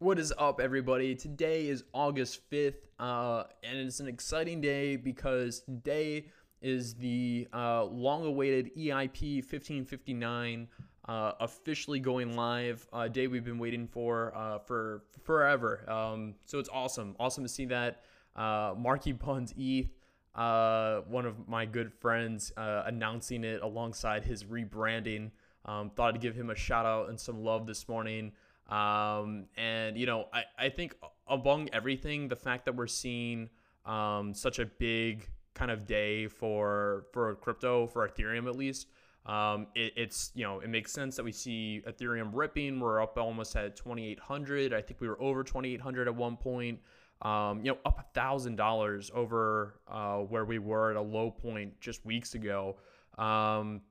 What is up, everybody? Today is August 5th, uh, and it's an exciting day because today is the uh, long awaited EIP 1559 uh, officially going live. A day we've been waiting for uh, for forever. Um, so it's awesome. Awesome to see that. Uh, Marky Buns ETH, uh, one of my good friends, announcing it alongside his rebranding. Um, thought I'd give him a shout out and some love this morning. Um, and, you know, I, I think among everything, the fact that we're seeing um, such a big kind of day for for crypto, for Ethereum at least, um, it, it's, you know, it makes sense that we see Ethereum ripping. We're up almost at 2,800. I think we were over 2,800 at one point. Um, you know, up a thousand dollars over uh, where we were at a low point just weeks ago. Um,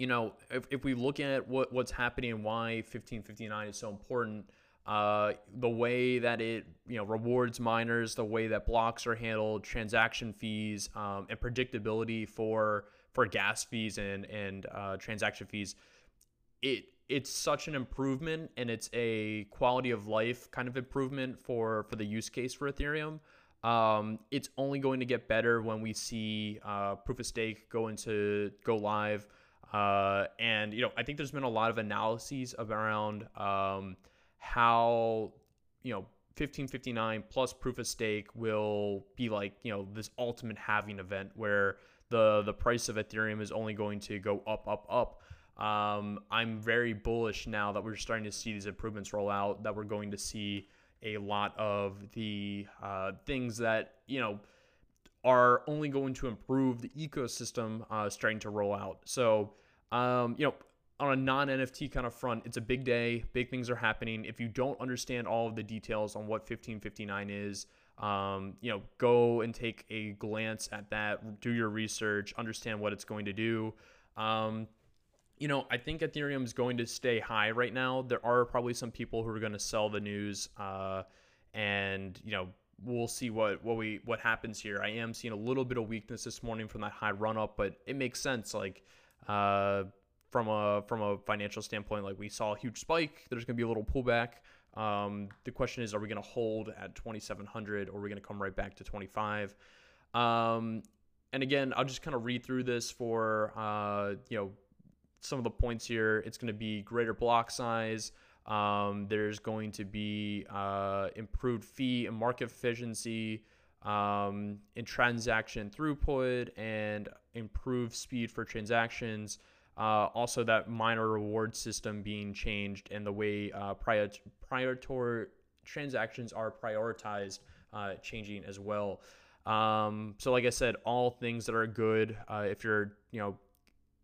you know, if, if we look at what, what's happening and why 1559 is so important, uh, the way that it you know rewards miners, the way that blocks are handled, transaction fees, um, and predictability for for gas fees and and uh, transaction fees, it it's such an improvement and it's a quality of life kind of improvement for for the use case for Ethereum. Um, it's only going to get better when we see uh, proof of stake go into go live. Uh, and you know, I think there's been a lot of analyses around um, how you know 1559 plus proof of stake will be like you know this ultimate halving event where the the price of Ethereum is only going to go up, up, up. Um, I'm very bullish now that we're starting to see these improvements roll out. That we're going to see a lot of the uh, things that you know are only going to improve the ecosystem uh, starting to roll out. So, um, you know, on a non NFT kind of front, it's a big day. Big things are happening. If you don't understand all of the details on what 1559 is, um, you know, go and take a glance at that, do your research, understand what it's going to do. Um, you know, I think Ethereum is going to stay high right now. There are probably some people who are going to sell the news, uh, and you know, we'll see what what we what happens here. I am seeing a little bit of weakness this morning from that high run up, but it makes sense. Like uh, from a from a financial standpoint, like we saw a huge spike. There's going to be a little pullback. Um, the question is, are we going to hold at 2,700 or are we going to come right back to 25? Um, and again, I'll just kind of read through this for uh, you know some of the points here. It's going to be greater block size. Um, there's going to be uh, improved fee and market efficiency um, in transaction throughput and improved speed for transactions. Uh, also, that miner reward system being changed and the way uh, prior prior transactions are prioritized uh, changing as well. Um, so, like I said, all things that are good. Uh, if you're you know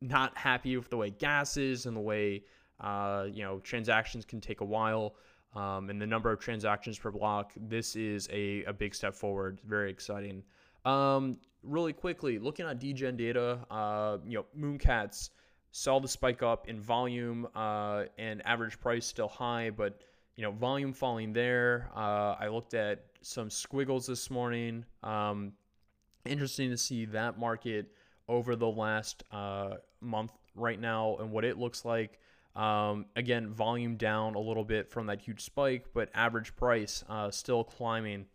not happy with the way gas is and the way uh, you know, transactions can take a while. Um, and the number of transactions per block, this is a, a big step forward. Very exciting. Um, really quickly, looking at degen data, uh, you know, Mooncats saw the spike up in volume uh, and average price still high, but you know, volume falling there. Uh, I looked at some squiggles this morning. Um, interesting to see that market over the last uh, month right now and what it looks like. Um, again, volume down a little bit from that huge spike, but average price uh, still climbing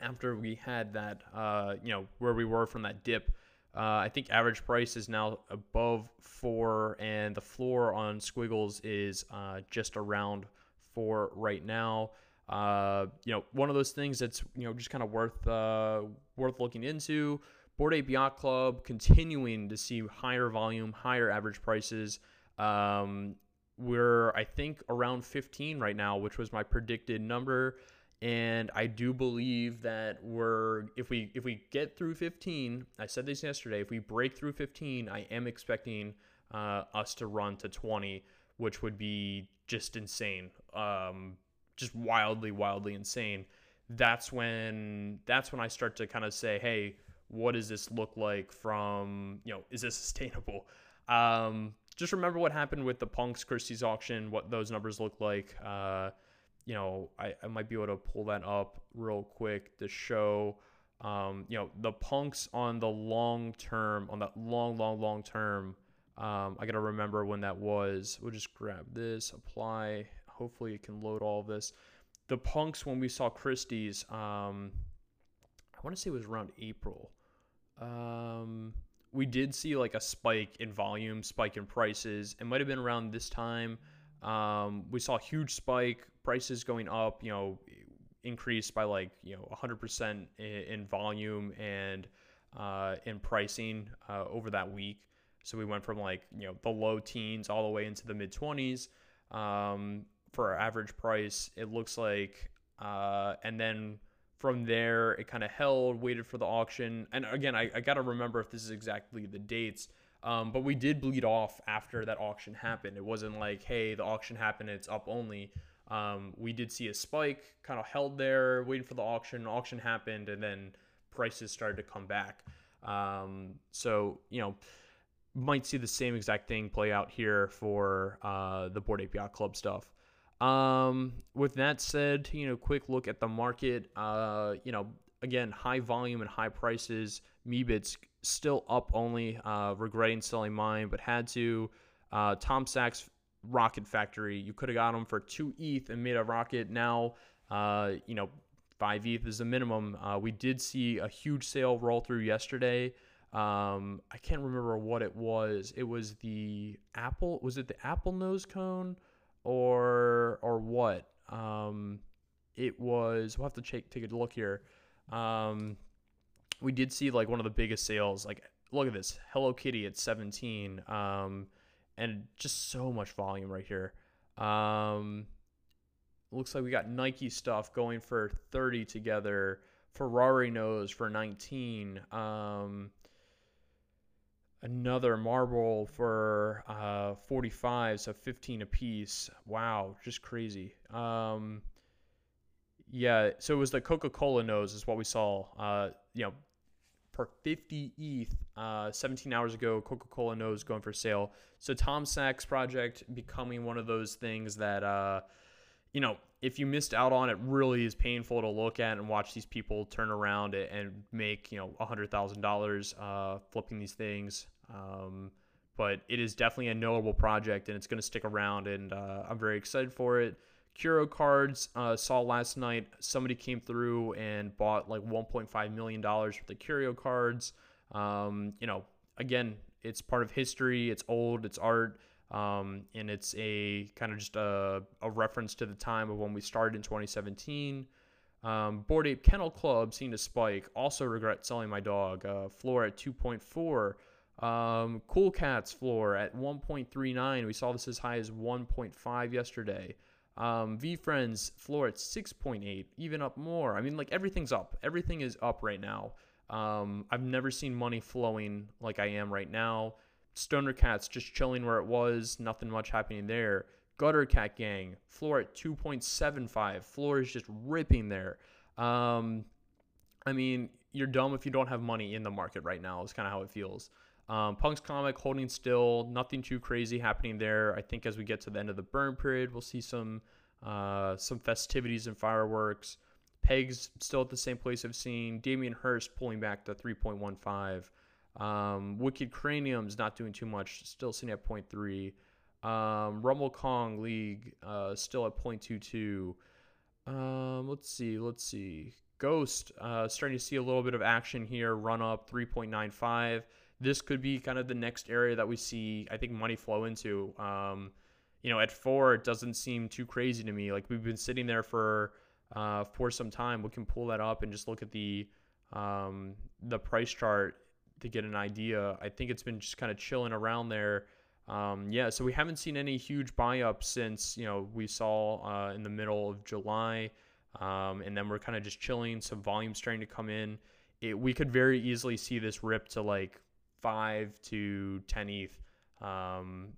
after we had that, uh, you know, where we were from that dip. Uh, I think average price is now above four, and the floor on Squiggles is uh, just around four right now. Uh, you know, one of those things that's you know just kind of worth uh, worth looking into. Bored Ape Yacht Club continuing to see higher volume, higher average prices. Um, we're, I think, around 15 right now, which was my predicted number. And I do believe that we're if we if we get through 15, I said this yesterday. If we break through 15, I am expecting uh, us to run to 20, which would be just insane, um, just wildly, wildly insane. That's when that's when I start to kind of say, hey, what does this look like from you know is this sustainable? Um, just remember what happened with the Punks Christie's auction, what those numbers look like. Uh, you know, I, I might be able to pull that up real quick to show, um, you know, the Punks on the long term, on that long, long, long term. Um, I got to remember when that was. We'll just grab this, apply. hopefully it can load all of this. The punks when we saw Christie's, um, I want to say it was around April. Um, we did see like a spike in volume, spike in prices. It might have been around this time. Um, we saw a huge spike, prices going up. You know, increased by like you know 100% in, in volume and uh, in pricing uh, over that week. So we went from like you know the low teens all the way into the mid 20s um, for our average price. It looks like, uh, and then from there it kind of held, waited for the auction. And again, I, I got to remember if this is exactly the dates. Um, but we did bleed off after that auction happened. It wasn't like, hey, the auction happened, it's up only. Um, we did see a spike, kind of held there, waiting for the auction. Auction happened, and then prices started to come back. Um, so you know, might see the same exact thing play out here for uh, the Board API Club stuff. Um, with that said, you know, quick look at the market. Uh, you know, again, high volume and high prices. Meebits still up only. Uh, regretting selling mine, but had to. Uh, Tom Sachs Rocket Factory. You could have got them for two ETH and made a rocket. Now, uh, you know, five ETH is the minimum. Uh, we did see a huge sale roll through yesterday. Um, I can't remember what it was. It was the Apple. Was it the Apple nose cone, or or what? Um, it was. We'll have to take take a look here. Um, we did see like one of the biggest sales. Like, look at this, Hello Kitty at 17. Um, and just so much volume right here. Um, looks like we got Nike stuff going for 30 together. Ferrari nose for 19. Um, another marble for uh, 45, so 15 a piece. Wow, just crazy. Um, yeah, so it was the Coca-Cola nose is what we saw. Uh, you know, for 50 ETH uh, 17 hours ago. Coca Cola nose going for sale. So Tom Sachs project becoming one of those things that, uh, you know, if you missed out on it, really is painful to look at and watch these people turn around and make, you know, a $100,000 uh, flipping these things. Um, but it is definitely a knowable project and it's going to stick around, and uh, I'm very excited for it. Curio cards uh, saw last night somebody came through and bought like 1.5 million dollars worth of curio cards. Um, you know, again, it's part of history. It's old. It's art. Um, and it's a kind of just a, a, reference to the time of when we started in 2017. Um, Bored Ape Kennel Club seeing a spike. Also regret selling my dog. Uh, floor at 2.4. Um, cool Cats floor at 1.39. We saw this as high as 1.5 yesterday. Um, Friends floor at 6.8, even up more. I mean, like everything's up. Everything is up right now. Um, I've never seen money flowing like I am right now. Stoner Cats just chilling where it was, nothing much happening there. Gutter Cat Gang floor at 2.75. Floor is just ripping there. Um, I mean, you're dumb if you don't have money in the market right now. Is kind of how it feels. Um, Punk's comic holding still, nothing too crazy happening there. I think as we get to the end of the burn period, we'll see some uh, some festivities and fireworks. Pegs still at the same place I've seen. Damien Hirst pulling back to 3.15. Um, Wicked Cranium's not doing too much, still sitting at 0.3. Um, Rumble Kong League uh, still at 0.22. Um, let's see, let's see. Ghost uh, starting to see a little bit of action here. Run up 3.95 this could be kind of the next area that we see, I think, money flow into. Um, you know, at four, it doesn't seem too crazy to me. Like we've been sitting there for uh, for some time. We can pull that up and just look at the um, the price chart to get an idea. I think it's been just kind of chilling around there. Um, yeah, so we haven't seen any huge buy up since you know we saw uh, in the middle of July, um, and then we're kind of just chilling. Some volume starting to come in. It, we could very easily see this rip to like five to ten ETH um,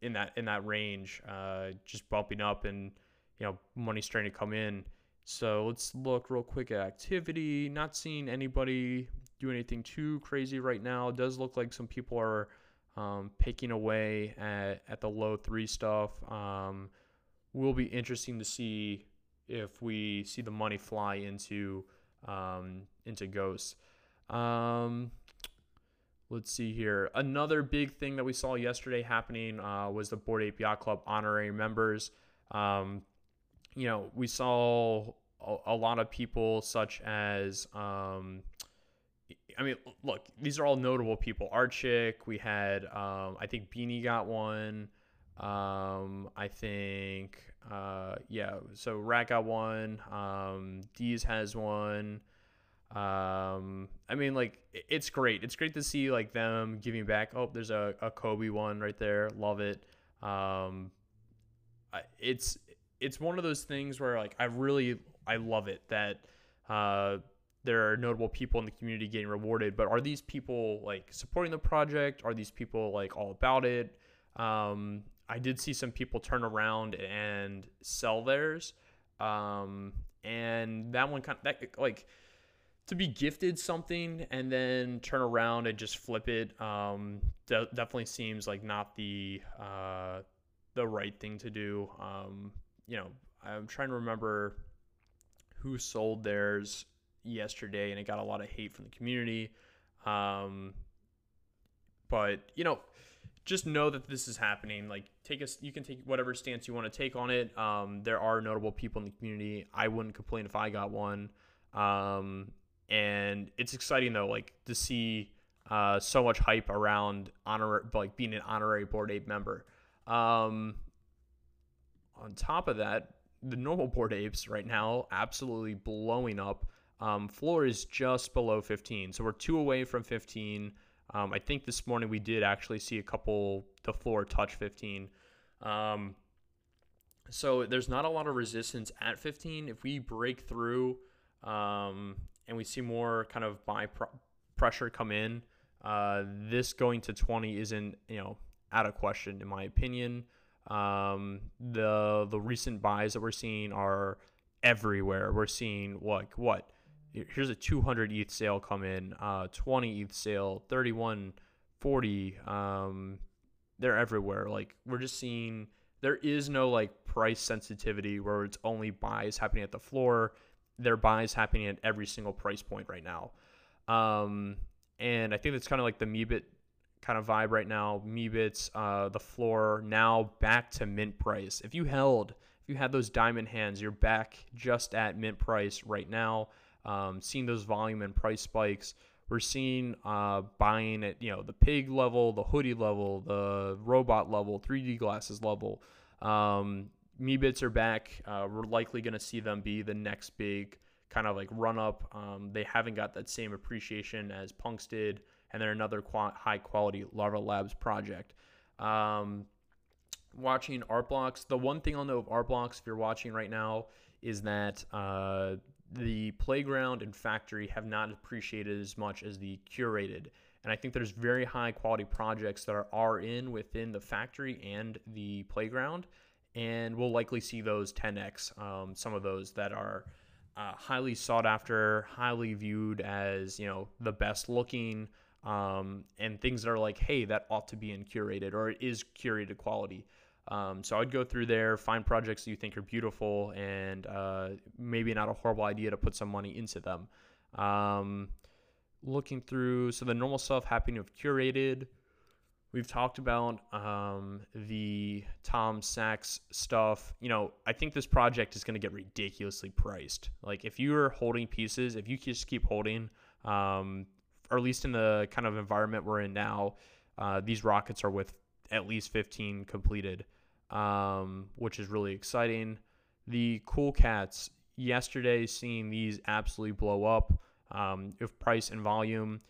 in that in that range, uh, just bumping up and you know money starting to come in. So let's look real quick at activity. Not seeing anybody do anything too crazy right now. It does look like some people are um, picking away at, at the low three stuff. Um, will be interesting to see if we see the money fly into um, into ghosts. Um, Let's see here. Another big thing that we saw yesterday happening uh, was the Bored Ape Yacht Club honorary members. Um, you know, we saw a, a lot of people such as, um, I mean, look, these are all notable people. Archick, we had, um, I think Beanie got one. Um, I think, uh, yeah, so Rat got one. Um, Dees has one. Um, I mean, like, it's great. It's great to see, like, them giving back. Oh, there's a, a Kobe one right there. Love it. Um, it's, it's one of those things where, like, I really, I love it that, uh, there are notable people in the community getting rewarded, but are these people like supporting the project? Are these people like all about it? Um, I did see some people turn around and sell theirs, um, and that one kind of that like to be gifted something and then turn around and just flip it. Um, de- definitely seems like not the uh, the right thing to do. Um, you know, I'm trying to remember who sold theirs yesterday, and it got a lot of hate from the community. Um, but you know, just know that this is happening. Like, take us. You can take whatever stance you want to take on it. Um, there are notable people in the community. I wouldn't complain if I got one. Um, and it's exciting though, like to see uh, so much hype around honor, like being an honorary Bored Ape member. Um, on top of that, the normal Bored Apes right now absolutely blowing up. Um, floor is just below 15, so we're two away from 15. Um, I think this morning we did actually see a couple the floor touch 15. Um, so there's not a lot of resistance at 15. If we break through um, and we see more kind of buy pr- pressure come in, uh, this going to 20 isn't you know out of question in my opinion. Um, the the recent buys that we're seeing are everywhere. We're seeing like what here's a 200 ETH sale come in, uh, 20 ETH sale, 31, 40. Um, they're everywhere. Like we're just seeing there is no like price sensitivity where it's only buys happening at the floor. There are buys happening at every single price point right now. Um, and I think that's kind of like the Meebit kind of vibe right now. Meebits, uh, the floor now back to mint price. If you held, if you had those diamond hands, you're back just at mint price right now um, seeing those volume and price spikes. We're seeing uh, buying at you know the pig level, the hoodie level, the robot level, 3D glasses level. Um, Meebits are back. Uh, we're likely going to see them be the next big kind of like run up. Um, they haven't got that same appreciation as Punks did, and they're another qu- high quality Larva Labs project. Um, watching Art Blocks, the one thing I'll know of Art Blocks, if you're watching right now, is that uh, the playground and factory have not appreciated as much as the curated. And I think there's very high quality projects that are, are in within the factory and the playground. And we'll likely see those 10x, um, some of those that are uh, highly sought after, highly viewed as, you know, the best looking, um, and things that are like, hey, that ought to be in curated or it is curated quality. Um, so I'd go through there, find projects that you think are beautiful, and uh, maybe not a horrible idea to put some money into them. Um, looking through, so the normal stuff happening of curated. We've talked about um, the Tom Sachs stuff. You know, I think this project is going to get ridiculously priced. Like, if you're holding pieces, if you just keep holding, um, or at least in the kind of environment we're in now, uh, these rockets are with at least 15 completed um, which is really exciting. The Cool Cats, yesterday, seeing these absolutely blow up um, with price and volume.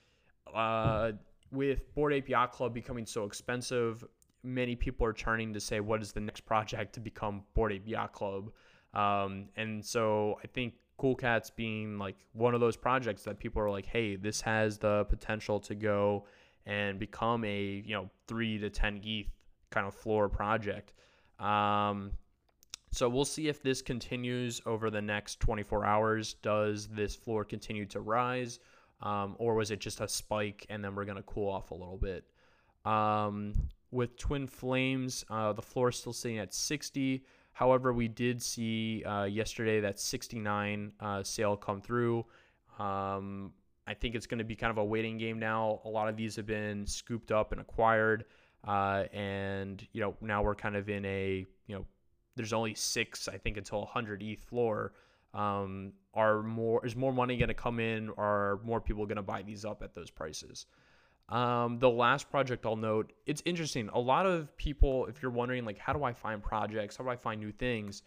Uh, with Bored Ape Yacht Club becoming so expensive, many people are turning to say, what is the next project to become Bored Ape Yacht Club? Um, and so I think Cool Cats being like one of those projects that people are like, hey, this has the potential to go and become a you know three to ten ETH kind of floor project. Um, so we'll see if this continues over the next 24 hours. Does this floor continue to rise? Um, or was it just a spike and then we're going to cool off a little bit? Um, with Twin Flames, uh, the floor is still sitting at 60. However, we did see uh, yesterday that 69 uh, sale come through. Um, I think it's going to be kind of a waiting game now. A lot of these have been scooped up and acquired. Uh, and you know now we're kind of in a you know there's only six, I think, until 100 ETH floor. Um, are more is more money going to come in? Are more people going to buy these up at those prices? Um, the last project I'll note, it's interesting. A lot of people, if you're wondering, like, how do I find projects? How do I find new things?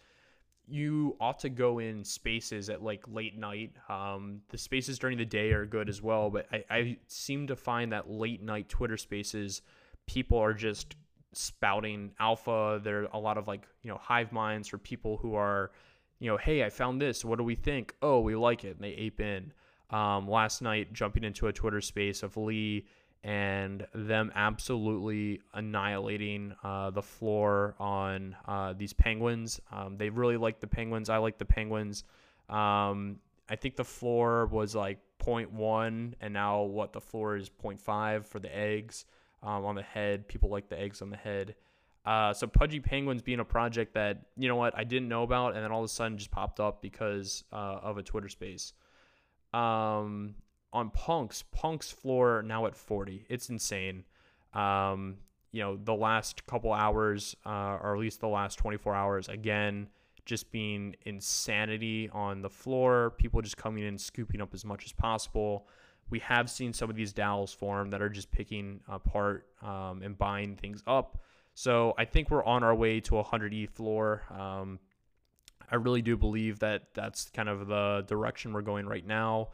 You ought to go in spaces at like late night. Um, the spaces during the day are good as well, but I, I seem to find that late night Twitter spaces, people are just spouting alpha. There are a lot of like, you know, hive minds for people who are, you know, hey, I found this. What do we think? Oh, we like it. And they ape in. Um, last night, jumping into a Twitter space of Lee and them absolutely annihilating uh, the floor on uh, these penguins. Um, they really like the penguins. I like the penguins. Um, I think the floor was like 0.1, and now what the floor is 0.5 for the eggs um, on the head. People like the eggs on the head. Uh, so Pudgy Penguins being a project that you know what I didn't know about, and then all of a sudden just popped up because uh, of a Twitter space. Um, on Punks, Punk's floor now at 40. It's insane. Um, you know, the last couple hours, uh, or at least the last 24 hours, again, just being insanity on the floor. People just coming in, scooping up as much as possible. We have seen some of these DAOs form that are just picking apart um, and buying things up. So I think we're on our way to a 100 ETH floor. Um, I really do believe that that's kind of the direction we're going right now.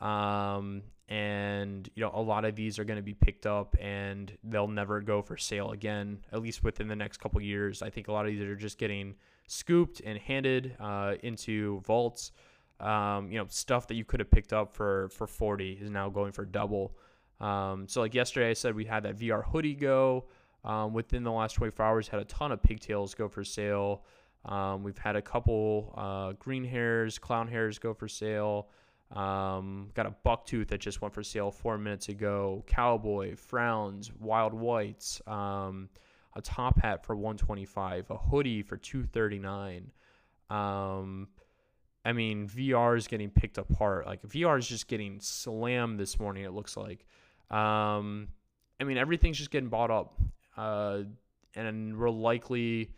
Um, and you know a lot of these are going to be picked up and they'll never go for sale again at least within the next couple years i think a lot of these are just getting scooped and handed uh, into vaults um, you know stuff that you could have picked up for for 40 is now going for double um, so like yesterday i said we had that vr hoodie go um, within the last 24 hours had a ton of pigtails go for sale um, we've had a couple uh, green hairs clown hairs go for sale um, got a buck tooth that just went for sale four minutes ago. Cowboy, frowns, wild whites, um, a top hat for 125, a hoodie for 239. Um, I mean, VR is getting picked apart. Like VR is just getting slammed this morning. It looks like. Um, I mean, everything's just getting bought up, uh, and we're likely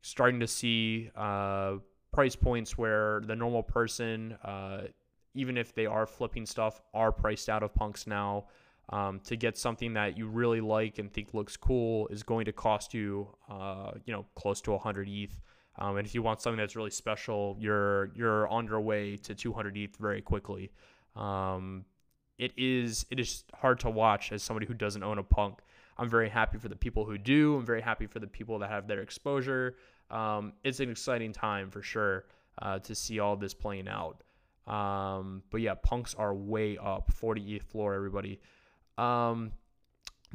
starting to see uh, price points where the normal person. Uh, even if they are flipping stuff, are priced out of punks now. Um, to get something that you really like and think looks cool is going to cost you, uh, you know, close to 100 ETH. Um, and if you want something that's really special, you're you're on your way to 200 ETH very quickly. Um, it is it is hard to watch as somebody who doesn't own a punk. I'm very happy for the people who do. I'm very happy for the people that have their exposure. Um, it's an exciting time for sure uh, to see all this playing out. Um, but yeah, punks are way up, 40 ETH floor, everybody. Um,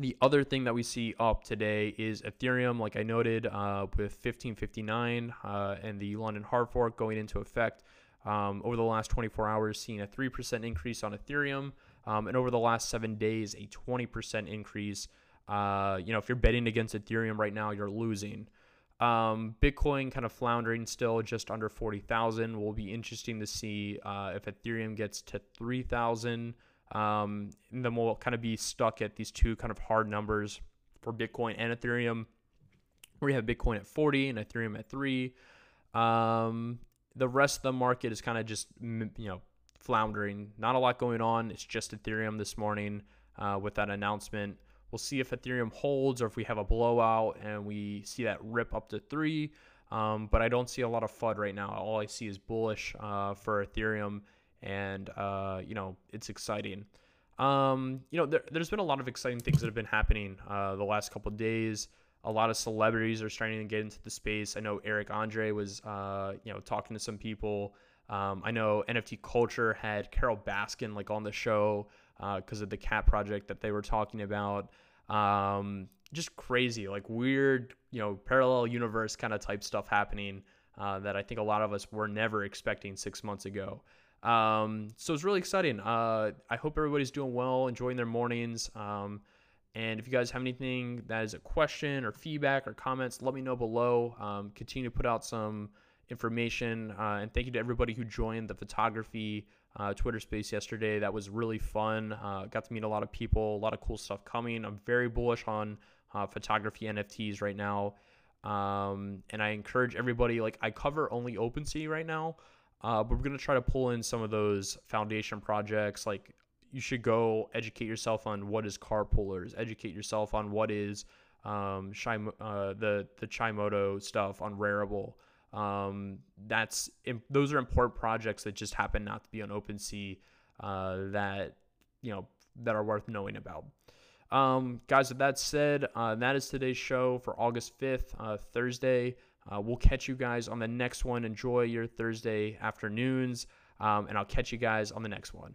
the other thing that we see up today is Ethereum, like I noted, uh, with 1559 uh, and the London hard fork going into effect. Um, over the last 24 hours, seeing a 3% increase on Ethereum, um, and over the last seven days, a 20% increase. Uh, you know, if you're betting against Ethereum right now, you're losing. Um, Bitcoin kind of floundering still just under 40,000. Will be interesting to see uh, if Ethereum gets to 3,000. Um, and then we'll kind of be stuck at these two kind of hard numbers for Bitcoin and Ethereum. We have Bitcoin at 40 and Ethereum at 3. Um, the rest of the market is kind of just, you know, floundering. Not a lot going on. It's just Ethereum this morning uh, with that announcement. We'll see if Ethereum holds or if we have a blowout and we see that rip up to three. Um, but I don't see a lot of FUD right now. All I see is bullish uh, for Ethereum, and uh, you know it's exciting. Um, you know, there, has been a lot of exciting things that have been happening uh, the last couple days. A lot of celebrities are starting to get into the space. I know Eric Andre was, uh, you know, talking to some people. Um, I know NFT Culture had Carole Baskin like on the show because uh, of the cat project that they were talking about. Um, just crazy, like weird, you know, parallel universe kind of type stuff happening uh, that I think a lot of us were never expecting six months ago. Um, so it's really exciting. Uh, I hope everybody's doing well, enjoying their mornings. Um, and if you guys have anything that is a question or feedback or comments, let me know below. Um, continue to put out some information. Uh, and thank you to everybody who joined the photography uh, Twitter space yesterday. That was really fun. Uh, got to meet a lot of people, a lot of cool stuff coming. I'm very bullish on uh, photography NFTs right now. Um, and I encourage everybody, like, I cover only OpenSea right now, uh, but we're going to try to pull in some of those foundation projects. Like, you should go educate yourself on what is carpoolers, educate yourself on what is um, Shim- uh, the, the Chimoto stuff on Rarible. Um, that's those are important projects that just happen not to be on OpenSea uh, that you know that are worth knowing about. Um, guys, with that said, uh, that is today's show for August 5th, uh, Thursday. Uh, we'll catch you guys on the next one. Enjoy your Thursday afternoons, um, and I'll catch you guys on the next one.